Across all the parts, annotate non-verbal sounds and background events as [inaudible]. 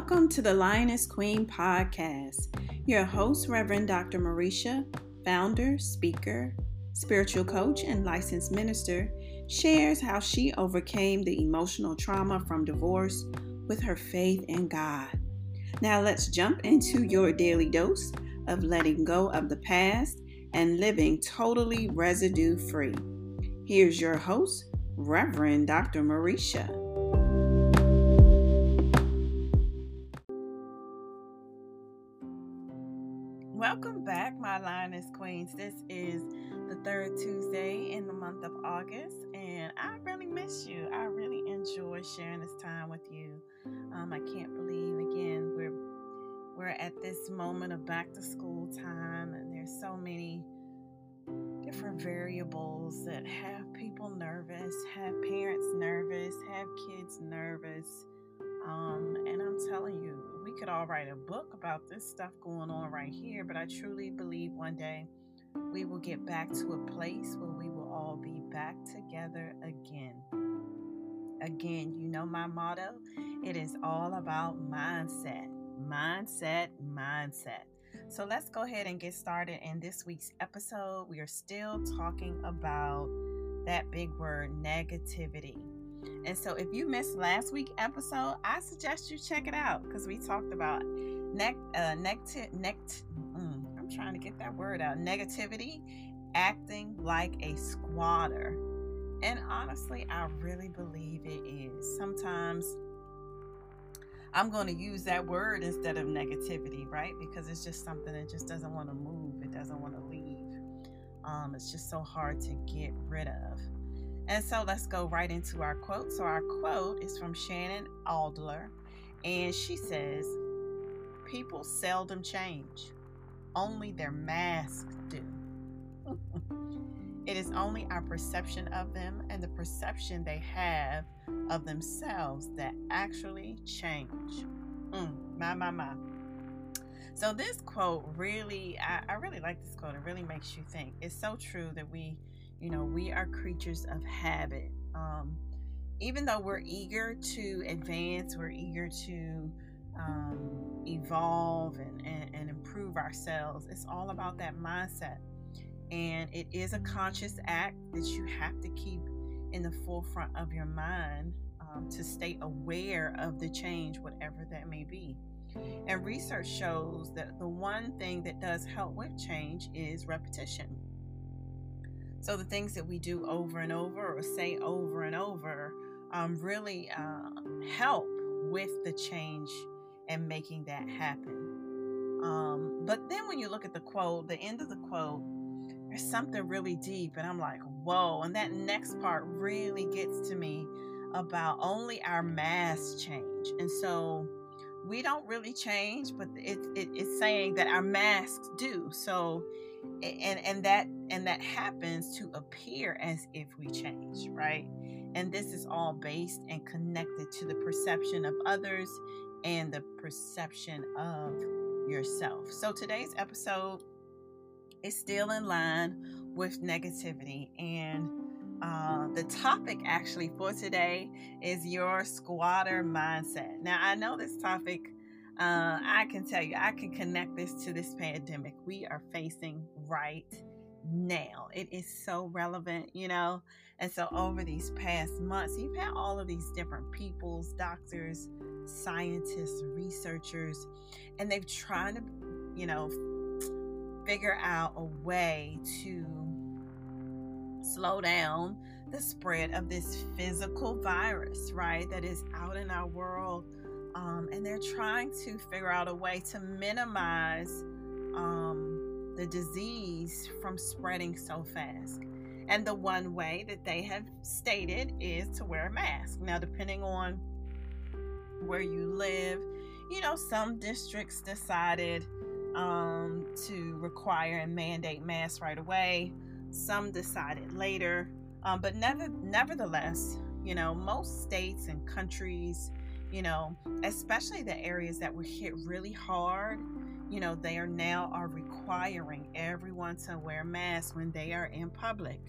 Welcome to the Lioness Queen podcast. Your host, Reverend Dr. Marisha, founder, speaker, spiritual coach, and licensed minister, shares how she overcame the emotional trauma from divorce with her faith in God. Now, let's jump into your daily dose of letting go of the past and living totally residue free. Here's your host, Reverend Dr. Marisha. Back, my Lioness Queens. This is the third Tuesday in the month of August, and I really miss you. I really enjoy sharing this time with you. Um, I can't believe again we're we're at this moment of back to school time, and there's so many different variables that have people nervous, have parents nervous, have kids nervous. Um, and I'm telling you, we could all write a book about this stuff going on right here, but I truly believe one day we will get back to a place where we will all be back together again. Again, you know my motto it is all about mindset, mindset, mindset. So let's go ahead and get started in this week's episode. We are still talking about that big word negativity. And so if you missed last week's episode, I suggest you check it out because we talked about neck uh nect nect mm, I'm trying to get that word out. Negativity, acting like a squatter. And honestly, I really believe it is. Sometimes I'm going to use that word instead of negativity, right? Because it's just something that just doesn't want to move, it doesn't want to leave. Um, it's just so hard to get rid of. And so let's go right into our quote. So, our quote is from Shannon Alder, and she says, People seldom change, only their masks do. [laughs] it is only our perception of them and the perception they have of themselves that actually change. Mm, my, my, my. So, this quote really, I, I really like this quote. It really makes you think. It's so true that we you know, we are creatures of habit. Um, even though we're eager to advance, we're eager to um, evolve and, and, and improve ourselves, it's all about that mindset. And it is a conscious act that you have to keep in the forefront of your mind um, to stay aware of the change, whatever that may be. And research shows that the one thing that does help with change is repetition. So the things that we do over and over or say over and over um, really uh, help with the change and making that happen. Um, but then when you look at the quote, the end of the quote, there's something really deep, and I'm like, whoa. And that next part really gets to me about only our masks change. And so we don't really change, but it, it, it's saying that our masks do. So and and that and that happens to appear as if we change right? And this is all based and connected to the perception of others and the perception of yourself. So today's episode is still in line with negativity. And uh, the topic actually for today is your squatter mindset. Now i know this topic uh, I can tell you, I can connect this to this pandemic we are facing right now. It is so relevant, you know. And so, over these past months, you've had all of these different peoples, doctors, scientists, researchers, and they've tried to, you know, figure out a way to slow down the spread of this physical virus, right? That is out in our world um, and they're trying to figure out a way to minimize um, the disease from spreading so fast. And the one way that they have stated is to wear a mask. Now, depending on where you live, you know, some districts decided um, to require and mandate masks right away. Some decided later. Um, but never, nevertheless, you know, most states and countries you know, especially the areas that were hit really hard, you know, they are now are requiring everyone to wear masks when they are in public.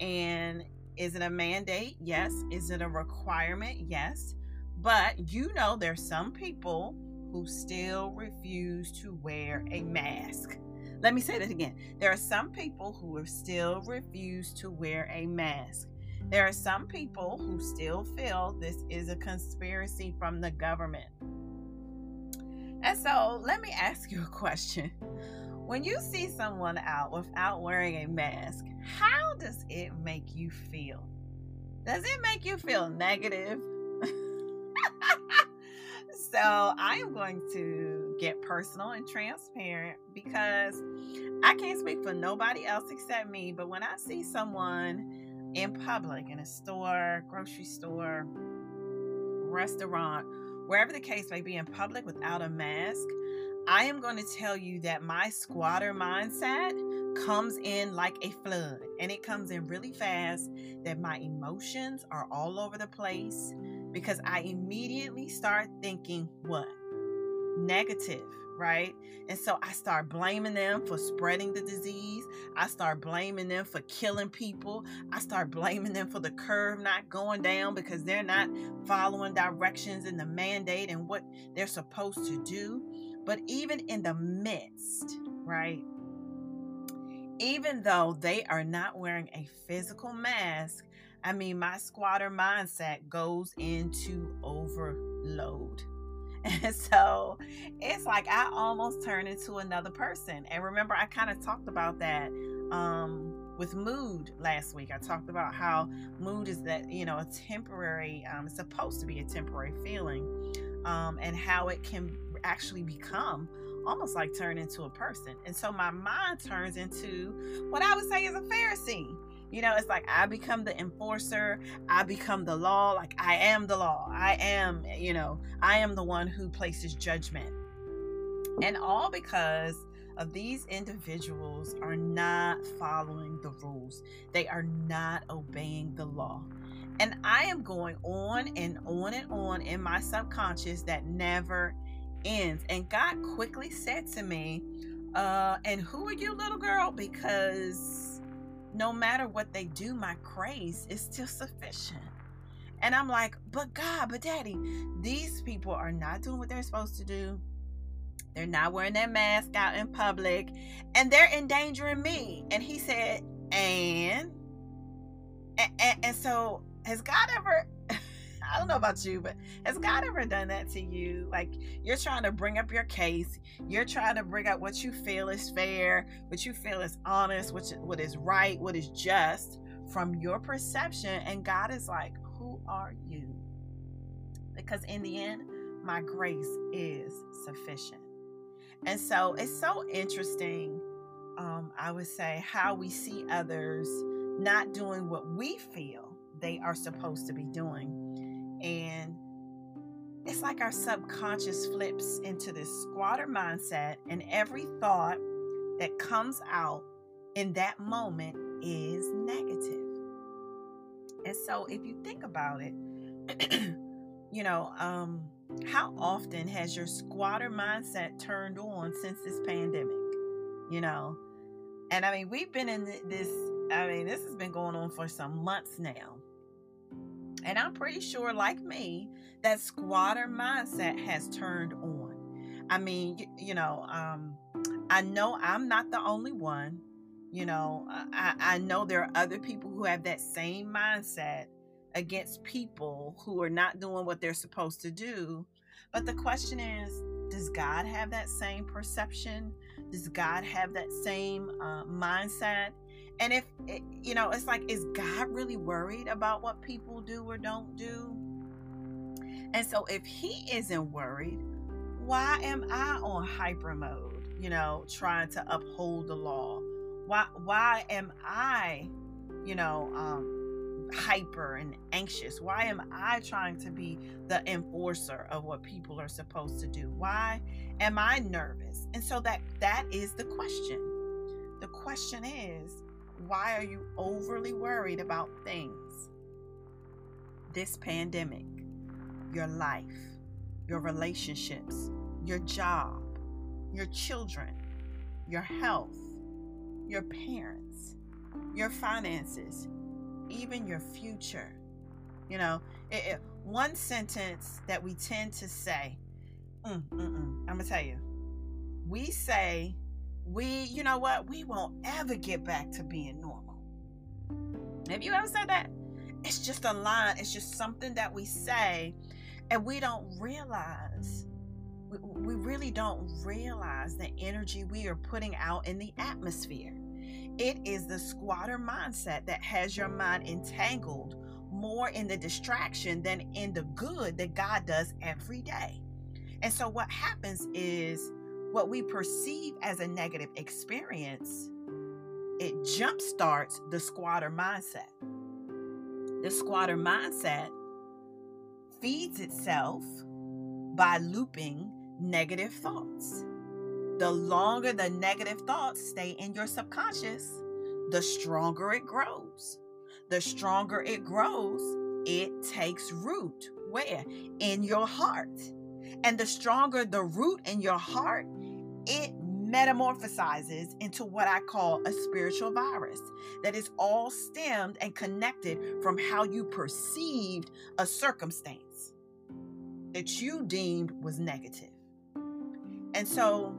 And is it a mandate? Yes. Is it a requirement? Yes. But you know, there's some people who still refuse to wear a mask. Let me say that again. There are some people who still refuse to wear a mask. There are some people who still feel this is a conspiracy from the government. And so, let me ask you a question. When you see someone out without wearing a mask, how does it make you feel? Does it make you feel negative? [laughs] so I am going to get personal and transparent because I can't speak for nobody else except me. But when I see someone in public, in a store, grocery store, restaurant, wherever the case may be, in public without a mask, I am going to tell you that my squatter mindset comes in like a flood and it comes in really fast, that my emotions are all over the place because I immediately start thinking what? Negative, right? And so I start blaming them for spreading the disease. I start blaming them for killing people. I start blaming them for the curve not going down because they're not following directions and the mandate and what they're supposed to do. But even in the midst, right? Even though they are not wearing a physical mask, I mean, my squatter mindset goes into overload. And [laughs] so it's like I almost turn into another person. And remember, I kind of talked about that um, with mood last week. I talked about how mood is that, you know, a temporary, um, it's supposed to be a temporary feeling, um, and how it can actually become almost like turn into a person. And so my mind turns into what I would say is a Pharisee. You know, it's like I become the enforcer, I become the law, like I am the law. I am, you know, I am the one who places judgment. And all because of these individuals are not following the rules. They are not obeying the law. And I am going on and on and on in my subconscious that never ends. And God quickly said to me, uh, and who are you, little girl? Because no matter what they do, my grace is still sufficient. And I'm like, but God, but daddy, these people are not doing what they're supposed to do. They're not wearing their mask out in public and they're endangering me. And he said, and, and, and, and so has God ever I don't know about you, but has God ever done that to you? Like you're trying to bring up your case, you're trying to bring up what you feel is fair, what you feel is honest, what what is right, what is just from your perception, and God is like, "Who are you?" Because in the end, my grace is sufficient. And so it's so interesting, um, I would say, how we see others not doing what we feel they are supposed to be doing and it's like our subconscious flips into this squatter mindset, and every thought that comes out in that moment is negative. And so, if you think about it, [clears throat] you know, um, how often has your squatter mindset turned on since this pandemic? You know, and I mean, we've been in this, I mean, this has been going on for some months now. And I'm pretty sure, like me, that squatter mindset has turned on. I mean, you, you know, um, I know I'm not the only one. You know, I, I know there are other people who have that same mindset against people who are not doing what they're supposed to do. But the question is, does God have that same perception? Does God have that same uh, mindset? And if, it, you know, it's like, is God really worried about what people do or don't do? And so if he isn't worried, why am I on hyper mode, you know, trying to uphold the law? Why, why am I, you know, um, hyper and anxious? Why am I trying to be the enforcer of what people are supposed to do? Why am I nervous? And so that that is the question. The question is, why are you overly worried about things? This pandemic, your life, your relationships, your job, your children, your health, your parents, your finances, even your future. You know, it, it, one sentence that we tend to say, mm, I'm going to tell you, we say, we, you know what, we won't ever get back to being normal. Have you ever said that? It's just a line, it's just something that we say, and we don't realize. We, we really don't realize the energy we are putting out in the atmosphere. It is the squatter mindset that has your mind entangled more in the distraction than in the good that God does every day. And so, what happens is what we perceive as a negative experience, it jumpstarts the squatter mindset. The squatter mindset feeds itself by looping negative thoughts. The longer the negative thoughts stay in your subconscious, the stronger it grows. The stronger it grows, it takes root. Where? In your heart. And the stronger the root in your heart, it metamorphosizes into what I call a spiritual virus that is all stemmed and connected from how you perceived a circumstance that you deemed was negative. And so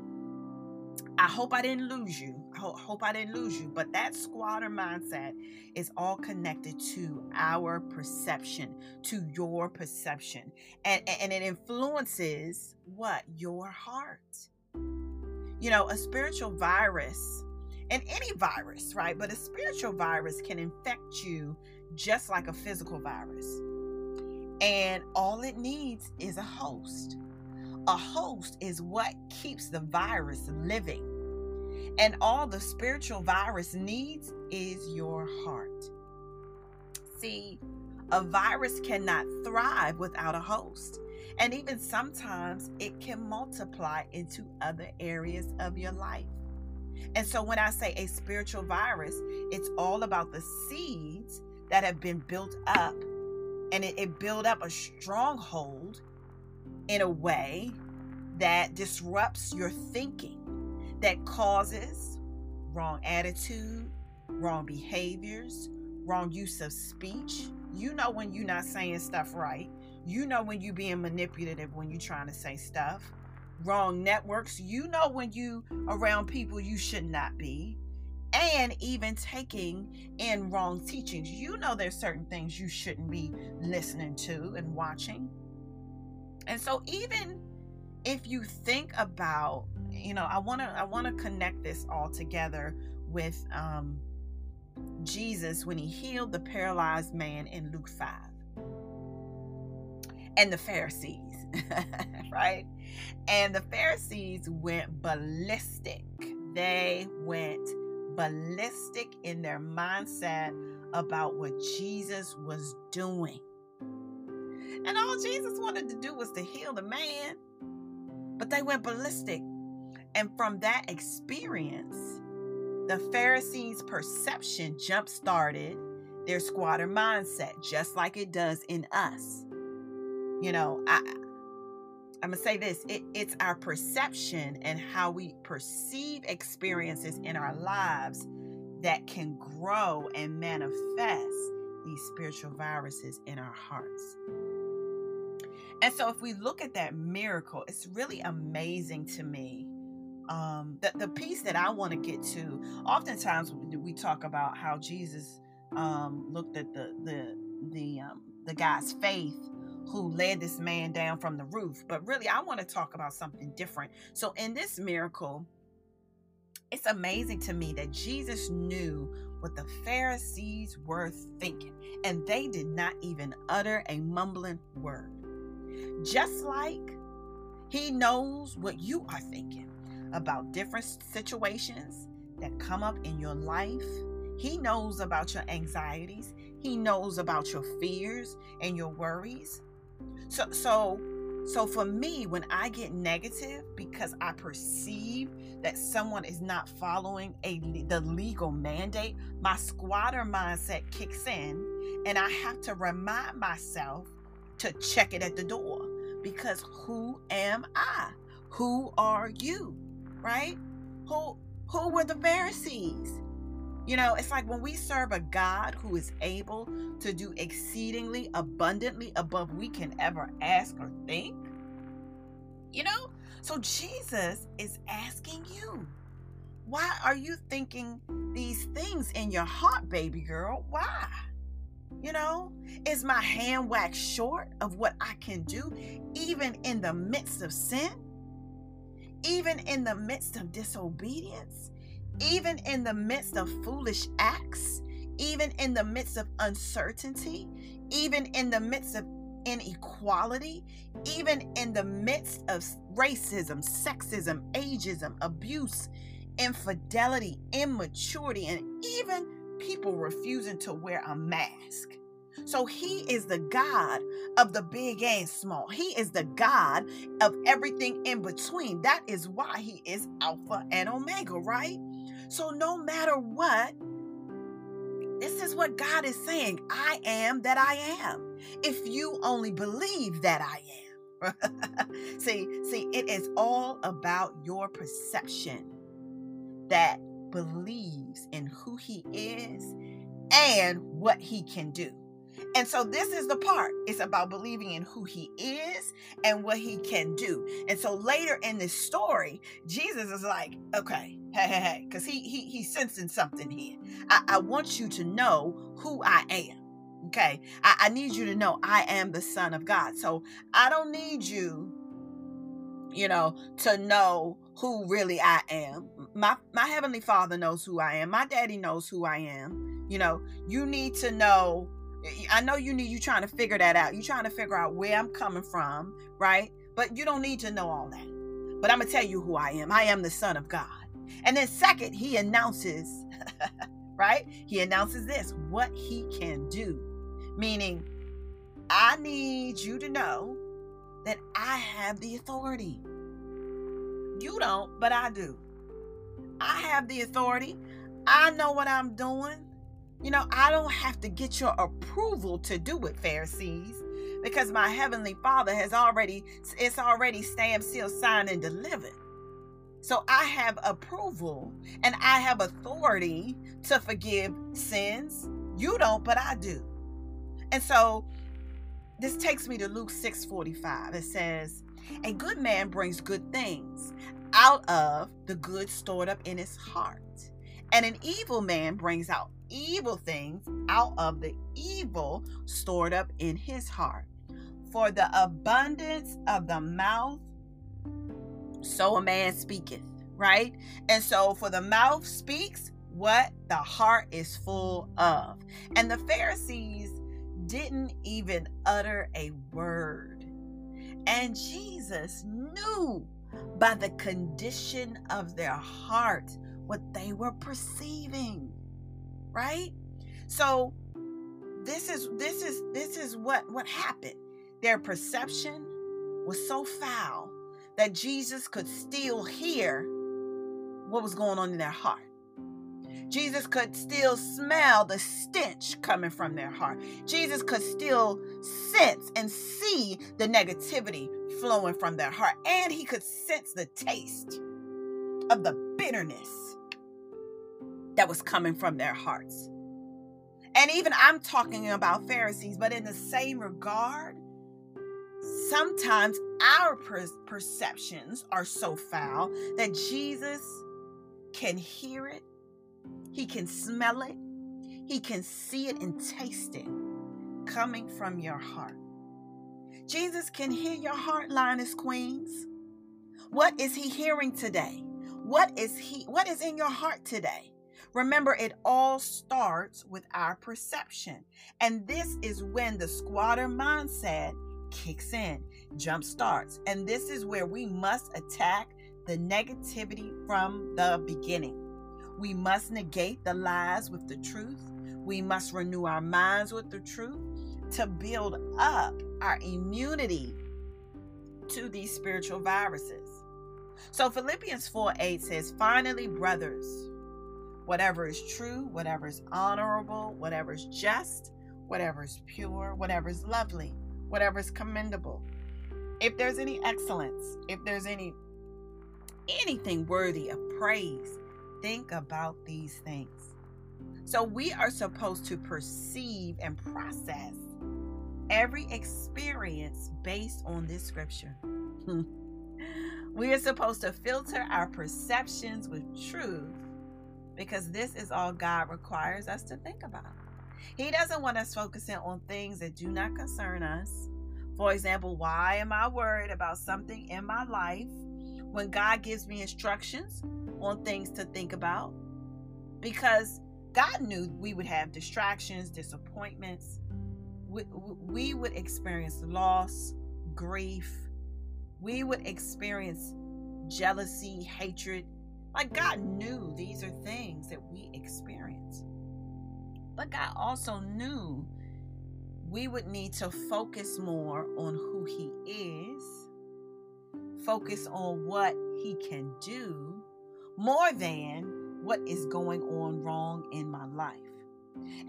I hope I didn't lose you. I hope I didn't lose you. But that squatter mindset is all connected to our perception, to your perception. And, and it influences what? Your heart. You know, a spiritual virus, and any virus, right? But a spiritual virus can infect you just like a physical virus. And all it needs is a host. A host is what keeps the virus living. And all the spiritual virus needs is your heart. See, a virus cannot thrive without a host. And even sometimes it can multiply into other areas of your life. And so when I say a spiritual virus, it's all about the seeds that have been built up and it, it build up a stronghold in a way that disrupts your thinking, that causes wrong attitude, wrong behaviors, wrong use of speech. You know when you're not saying stuff right. You know when you're being manipulative when you're trying to say stuff. Wrong networks. You know when you around people you should not be. And even taking in wrong teachings. You know there's certain things you shouldn't be listening to and watching. And so even if you think about, you know, I want to I want to connect this all together with um Jesus when he healed the paralyzed man in Luke 5 and the Pharisees, [laughs] right? And the Pharisees went ballistic. They went ballistic in their mindset about what Jesus was doing. And all Jesus wanted to do was to heal the man, but they went ballistic. And from that experience, the Pharisees' perception jump started their squatter mindset, just like it does in us. You know, I, I'm gonna say this: it, it's our perception and how we perceive experiences in our lives that can grow and manifest these spiritual viruses in our hearts. And so, if we look at that miracle, it's really amazing to me. Um, the, the piece that I want to get to, oftentimes we talk about how Jesus um, looked at the the the um, the guy's faith who led this man down from the roof. But really, I want to talk about something different. So, in this miracle, it's amazing to me that Jesus knew what the Pharisees were thinking, and they did not even utter a mumbling word. Just like he knows what you are thinking about different situations that come up in your life. He knows about your anxieties. He knows about your fears and your worries. So so so for me when I get negative because I perceive that someone is not following a the legal mandate, my squatter mindset kicks in and I have to remind myself to check it at the door because who am I? Who are you? Right? Who who were the Pharisees? You know, it's like when we serve a God who is able to do exceedingly abundantly above we can ever ask or think. You know? So Jesus is asking you, why are you thinking these things in your heart, baby girl? Why? You know, is my hand waxed short of what I can do, even in the midst of sin? Even in the midst of disobedience? even in the midst of foolish acts, even in the midst of uncertainty, even in the midst of inequality, even in the midst of racism, sexism, ageism, abuse, infidelity, immaturity, and even people refusing to wear a mask. So he is the God of the big and small. He is the God of everything in between. That is why he is Alpha and Omega, right? So, no matter what, this is what God is saying I am that I am. If you only believe that I am. [laughs] see, see, it is all about your perception that believes in who He is and what He can do. And so this is the part. It's about believing in who he is and what he can do. And so later in this story, Jesus is like, okay, hey, hey, hey, because he, he he's sensing something here. I, I want you to know who I am. Okay. I, I need you to know I am the Son of God. So I don't need you, you know, to know who really I am. My my heavenly father knows who I am. My daddy knows who I am. You know, you need to know I know you need you trying to figure that out. You're trying to figure out where I'm coming from, right? But you don't need to know all that. But I'm gonna tell you who I am. I am the Son of God. And then second, he announces, [laughs] right? He announces this what he can do. Meaning, I need you to know that I have the authority. You don't, but I do. I have the authority. I know what I'm doing. You know, I don't have to get your approval to do it, Pharisees, because my heavenly Father has already, it's already stamped, sealed, signed, and delivered. So I have approval and I have authority to forgive sins. You don't, but I do. And so this takes me to Luke 6 45. It says, A good man brings good things out of the good stored up in his heart, and an evil man brings out evil things out of the evil stored up in his heart. For the abundance of the mouth, so a man speaketh, right? And so, for the mouth speaks what the heart is full of. And the Pharisees didn't even utter a word. And Jesus knew by the condition of their heart what they were perceiving right? So this is this is this is what what happened. Their perception was so foul that Jesus could still hear what was going on in their heart. Jesus could still smell the stench coming from their heart. Jesus could still sense and see the negativity flowing from their heart. And he could sense the taste of the bitterness that was coming from their hearts. And even I'm talking about Pharisees, but in the same regard, sometimes our per- perceptions are so foul that Jesus can hear it, he can smell it, he can see it and taste it coming from your heart. Jesus can hear your heart, Lioness Queens. What is he hearing today? What is he what is in your heart today? Remember, it all starts with our perception. And this is when the squatter mindset kicks in, jump starts. And this is where we must attack the negativity from the beginning. We must negate the lies with the truth. We must renew our minds with the truth to build up our immunity to these spiritual viruses. So Philippians 4 8 says, Finally, brothers, whatever is true, whatever is honorable, whatever is just, whatever is pure, whatever is lovely, whatever is commendable. If there's any excellence, if there's any anything worthy of praise, think about these things. So we are supposed to perceive and process every experience based on this scripture. [laughs] we are supposed to filter our perceptions with truth because this is all God requires us to think about. He doesn't want us focusing on things that do not concern us. For example, why am I worried about something in my life when God gives me instructions on things to think about? Because God knew we would have distractions, disappointments. We, we would experience loss, grief. We would experience jealousy, hatred. Like God knew these are things that we experience. But God also knew we would need to focus more on who He is, focus on what He can do, more than what is going on wrong in my life.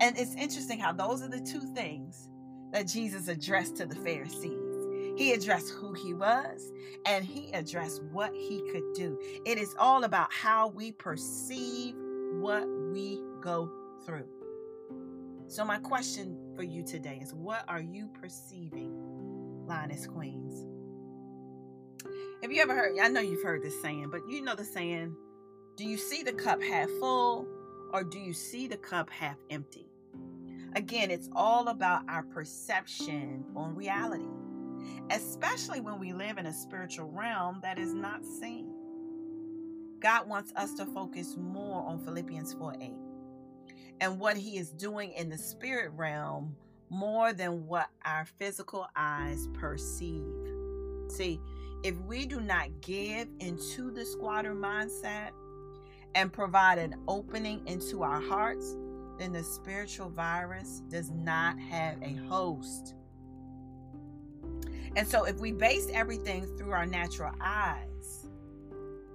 And it's interesting how those are the two things that Jesus addressed to the Pharisees. He addressed who he was and he addressed what he could do. It is all about how we perceive what we go through. So, my question for you today is what are you perceiving, Lioness Queens? Have you ever heard? I know you've heard this saying, but you know the saying, do you see the cup half full or do you see the cup half empty? Again, it's all about our perception on reality, especially when we live in a spiritual realm that is not seen. God wants us to focus more on Philippians 4 8 and what He is doing in the spirit realm more than what our physical eyes perceive. See, if we do not give into the squatter mindset, and provide an opening into our hearts, then the spiritual virus does not have a host. And so, if we base everything through our natural eyes,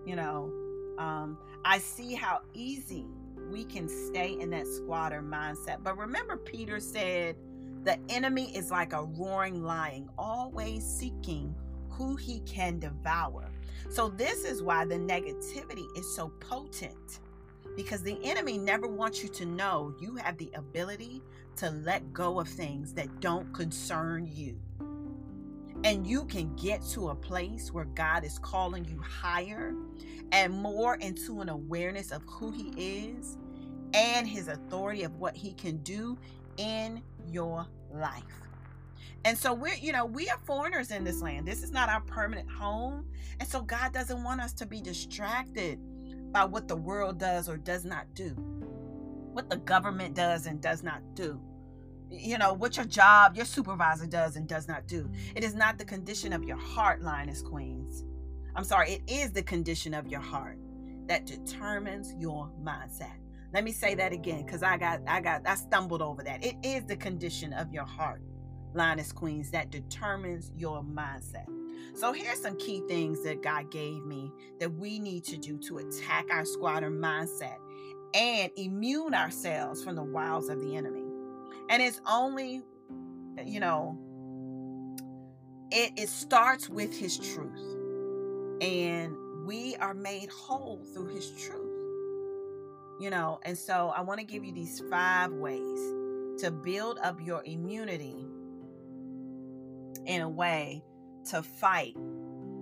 you know, um, I see how easy we can stay in that squatter mindset. But remember, Peter said, the enemy is like a roaring lion, always seeking who he can devour. So, this is why the negativity is so potent because the enemy never wants you to know you have the ability to let go of things that don't concern you. And you can get to a place where God is calling you higher and more into an awareness of who He is and His authority of what He can do in your life. And so we're, you know, we are foreigners in this land. This is not our permanent home. And so God doesn't want us to be distracted by what the world does or does not do, what the government does and does not do. You know, what your job, your supervisor does and does not do. It is not the condition of your heart, Lioness Queens. I'm sorry, it is the condition of your heart that determines your mindset. Let me say that again because I got I got I stumbled over that. It is the condition of your heart Lioness Queens, that determines your mindset. So here's some key things that God gave me that we need to do to attack our squatter mindset and immune ourselves from the wiles of the enemy. And it's only, you know, it, it starts with his truth. And we are made whole through his truth. You know, and so I want to give you these five ways to build up your immunity in a way to fight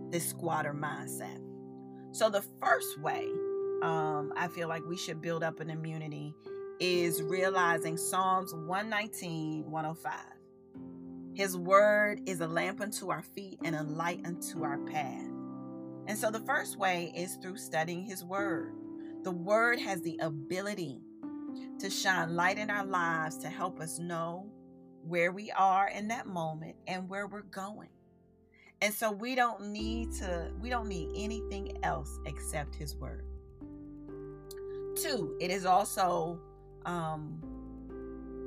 this squatter mindset. So, the first way um, I feel like we should build up an immunity is realizing Psalms 119, 105. His word is a lamp unto our feet and a light unto our path. And so, the first way is through studying his word. The word has the ability to shine light in our lives to help us know where we are in that moment and where we're going. And so we don't need to, we don't need anything else except His Word. Two, it is also, um,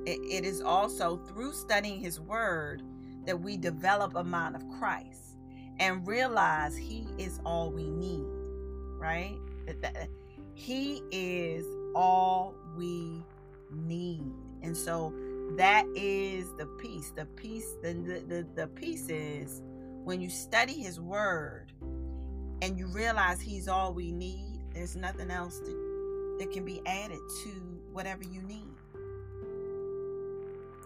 it, it is also through studying His Word that we develop a mind of Christ and realize He is all we need, right? That He is all we need. And so that is the peace the peace the, the, the, peace is when you study his word and you realize he's all we need there's nothing else that, that can be added to whatever you need.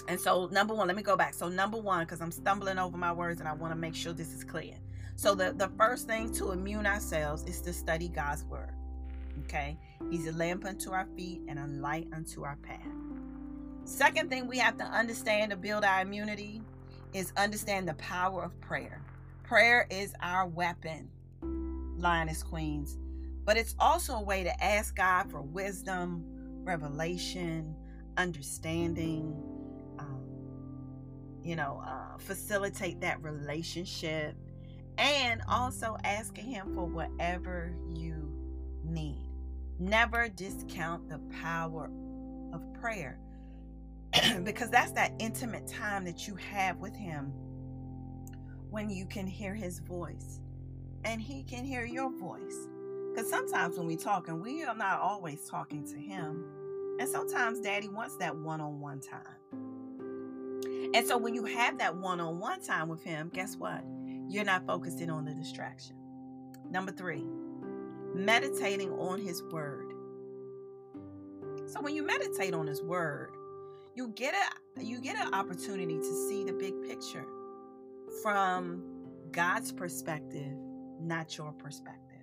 And so, number one, let me go back. So, number one, because I'm stumbling over my words and I want to make sure this is clear. So, the, the first thing to immune ourselves is to study God's word. Okay? He's a lamp unto our feet and a light unto our path. Second thing we have to understand to build our immunity is understand the power of prayer. Prayer is our weapon, lioness queens, but it's also a way to ask God for wisdom, revelation, understanding, um, you know, uh, facilitate that relationship, and also asking Him for whatever you need. Never discount the power of prayer [clears throat] because that's that intimate time that you have with Him when you can hear His voice and He can hear your voice. Because sometimes when we talk, and we are not always talking to Him, and sometimes Daddy wants that one on one time. And so when you have that one on one time with Him, guess what? You're not focusing on the distraction. Number three, meditating on His Word. So when you meditate on His Word, you get a you get an opportunity to see the big picture from God's perspective, not your perspective.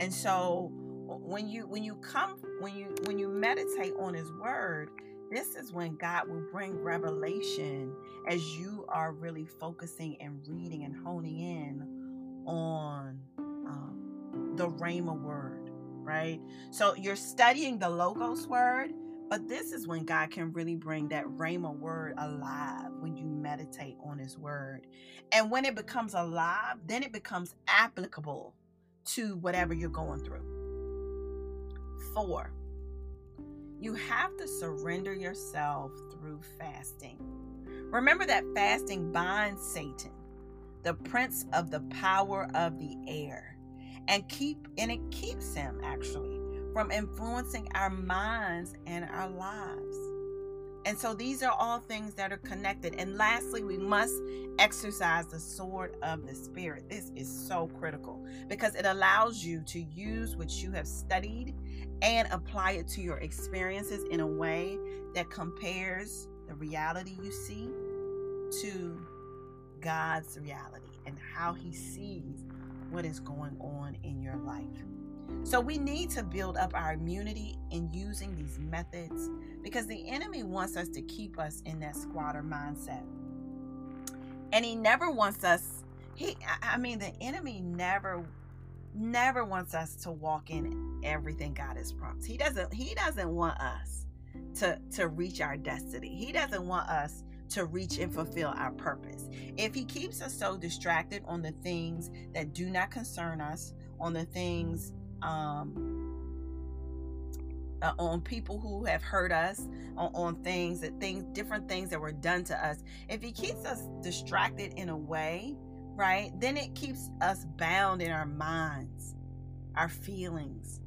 And so when you when you come when you when you meditate on his word, this is when God will bring revelation as you are really focusing and reading and honing in on um, the Rhema word, right? So you're studying the Logos word, but this is when God can really bring that Rhema word alive when you meditate on his word. And when it becomes alive, then it becomes applicable to whatever you're going through. Four, you have to surrender yourself through fasting. Remember that fasting binds Satan, the prince of the power of the air, and keep and it keeps him actually from influencing our minds and our lives. And so these are all things that are connected. And lastly, we must exercise the sword of the Spirit. This is so critical because it allows you to use what you have studied and apply it to your experiences in a way that compares the reality you see to God's reality and how He sees what is going on in your life. So we need to build up our immunity in using these methods because the enemy wants us to keep us in that squatter mindset. And he never wants us he I mean the enemy never never wants us to walk in everything God has promised. He doesn't he doesn't want us to to reach our destiny. He doesn't want us to reach and fulfill our purpose. If he keeps us so distracted on the things that do not concern us, on the things um, uh, on people who have hurt us, on, on things that things, different things that were done to us. If He keeps us distracted in a way, right, then it keeps us bound in our minds, our feelings,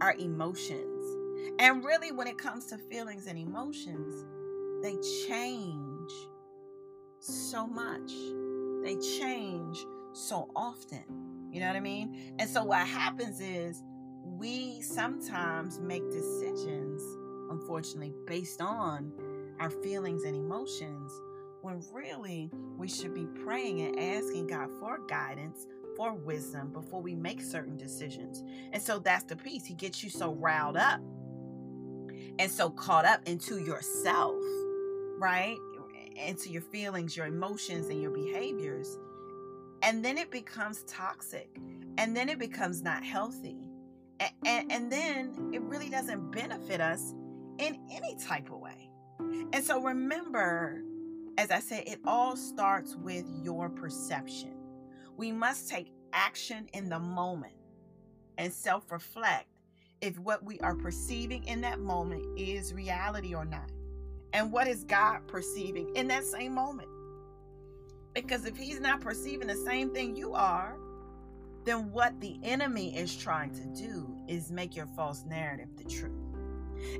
our emotions. And really, when it comes to feelings and emotions, they change so much. They change so often. You know what I mean? And so what happens is we sometimes make decisions, unfortunately, based on our feelings and emotions, when really we should be praying and asking God for guidance, for wisdom before we make certain decisions. And so that's the piece. He gets you so riled up and so caught up into yourself, right? Into your feelings, your emotions, and your behaviors and then it becomes toxic and then it becomes not healthy and, and, and, then it really doesn't benefit us in any type of way. And so remember as i said it all starts with your perception. We must take action in the moment and self-reflect if what we are perceiving in that moment is reality or not and what is god perceiving in that same moment because if he's not perceiving the same thing you are, then what the enemy is trying to do is make your false narrative the truth.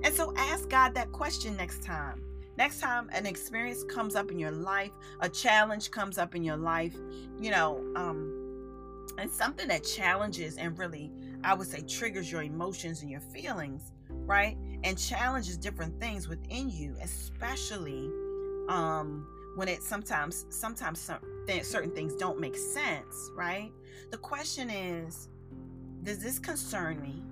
And so ask God that question next time. Next time an experience comes up in your life, a challenge comes up in your life, you know, um, and something that challenges and really, I would say, triggers your emotions and your feelings. right? And challenges different things within you, especially um, when it sometimes sometimes some, certain things don't make sense, right? The question is, does this concern me?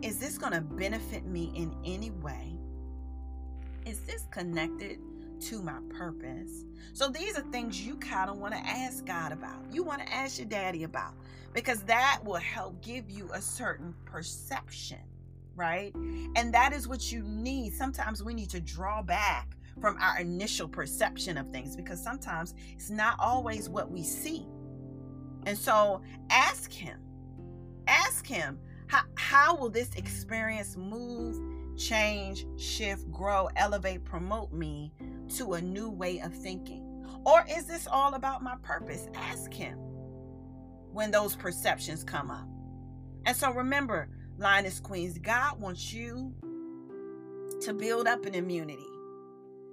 Is this going to benefit me in any way? Is this connected to my purpose? So these are things you kind of want to ask God about. You want to ask your daddy about because that will help give you a certain perception, right? And that is what you need. Sometimes we need to draw back from our initial perception of things because sometimes it's not always what we see. And so ask him, ask him, how, how will this experience move, change, shift, grow, elevate, promote me to a new way of thinking? Or is this all about my purpose? Ask him when those perceptions come up. And so remember, Lioness Queens, God wants you to build up an immunity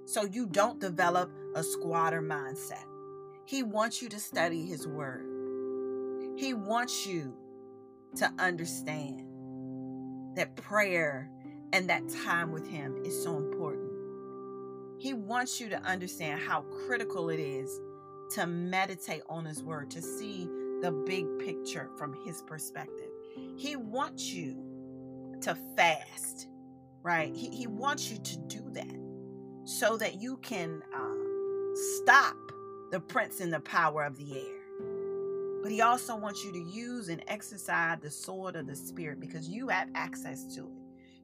so you don't develop a squatter mindset. He wants you to study His Word. He wants you to understand that prayer and that time with Him is so important. He wants you to understand how critical it is to meditate on His Word, to see the big picture from His perspective. He wants you to fast, right? He, he wants you to do that so that you can uh, stop the prince and the power of the air. But he also wants you to use and exercise the sword of the Spirit because you have access to it.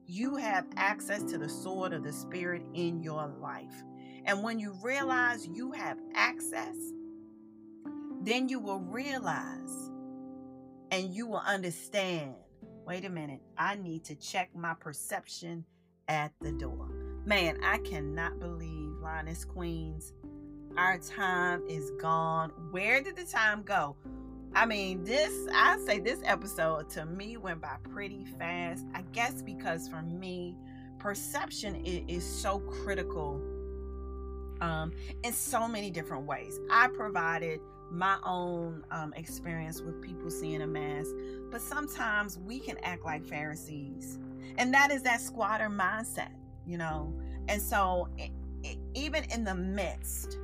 You have access to the sword of the Spirit in your life. And when you realize you have access, then you will realize and you will understand wait a minute, I need to check my perception at the door. Man, I cannot believe, Lioness Queens, our time is gone. Where did the time go? I mean, this, I say this episode to me went by pretty fast. I guess because for me, perception is, is so critical um, in so many different ways. I provided my own um, experience with people seeing a mask, but sometimes we can act like Pharisees. And that is that squatter mindset you know? And so, it, it, even in the midst,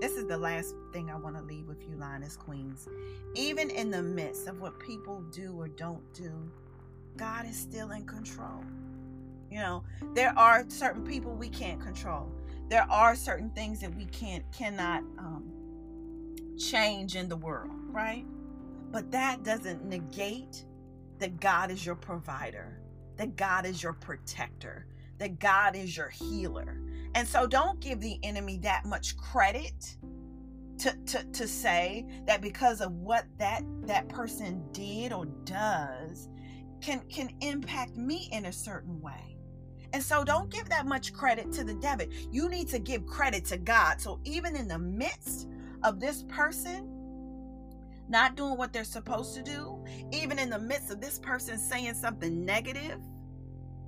this is the last thing I want to leave with you, Lioness Queens. Even in the midst of what people do or don't do, God is still in control. You know, there are certain people we can't control. There are certain things that we can't cannot um, change in the world, right? But that doesn't negate that God is your provider, that God is your protector, that God is your healer. And so don't give the enemy that much credit to, to, to say that because of what that that person did or does can can impact me in a certain way. And so don't give that much credit to the devil. You need to give credit to God. So even in the midst of this person not doing what they're supposed to do, even in the midst of this person saying something negative,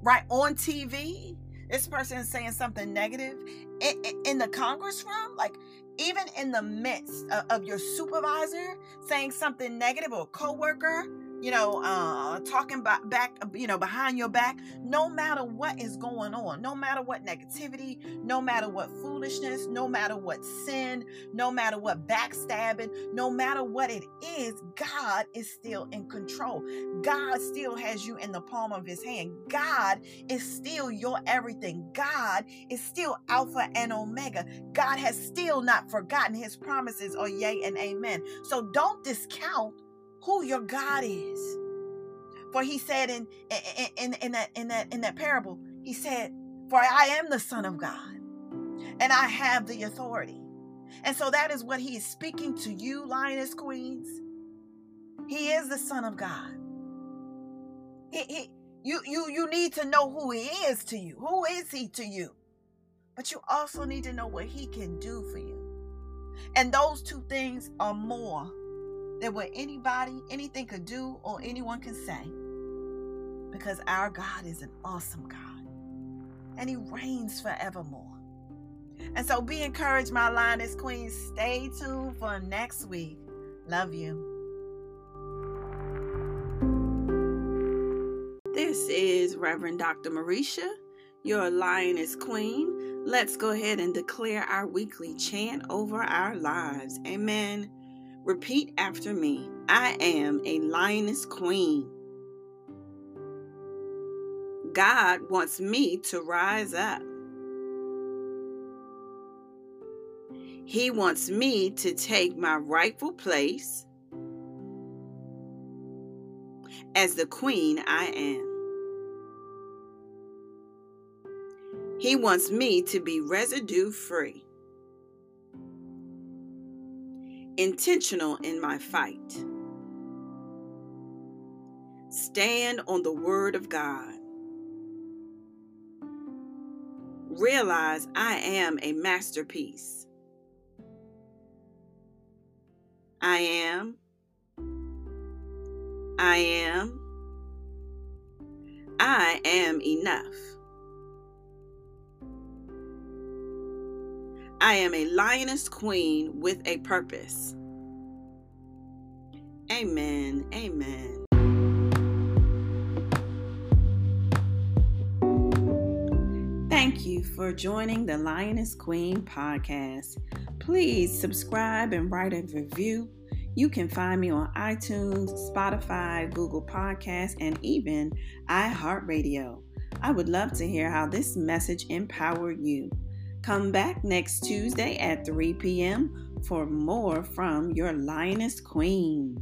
right on TV. This person is saying something negative in, in the Congress room, like even in the midst of, of your supervisor saying something negative or coworker you know, uh, talking back, you know, behind your back, no matter what is going on, no matter what negativity, no matter what foolishness, no matter what sin, no matter what backstabbing, no matter what it is, God is still in control. God still has you in the palm of his hand. God is still your everything. God is still Alpha and Omega. God has still not forgotten his promises or yea and amen. So don't discount who your God is. For he said in, in, in, in, that, in, that, in that parable, he said, For I am the Son of God, and I have the authority. And so that is what he is speaking to you, lioness queens. He is the Son of God. He, he, you, you, you need to know who he is to you. Who is he to you? But you also need to know what he can do for you. And those two things are more than what anybody, anything could do or anyone can say. Because our God is an awesome God and He reigns forevermore. And so be encouraged, my lioness queen. Stay tuned for next week. Love you. This is Reverend Dr. Marisha, your lioness queen. Let's go ahead and declare our weekly chant over our lives. Amen. Repeat after me I am a lioness queen. God wants me to rise up. He wants me to take my rightful place as the queen I am. He wants me to be residue free, intentional in my fight. Stand on the Word of God. Realize I am a masterpiece. I am. I am. I am enough. I am a lioness queen with a purpose. Amen. Amen. Thank you for joining the Lioness Queen podcast. Please subscribe and write a review. You can find me on iTunes, Spotify, Google Podcasts, and even iHeartRadio. I would love to hear how this message empowered you. Come back next Tuesday at 3 p.m. for more from your Lioness Queen.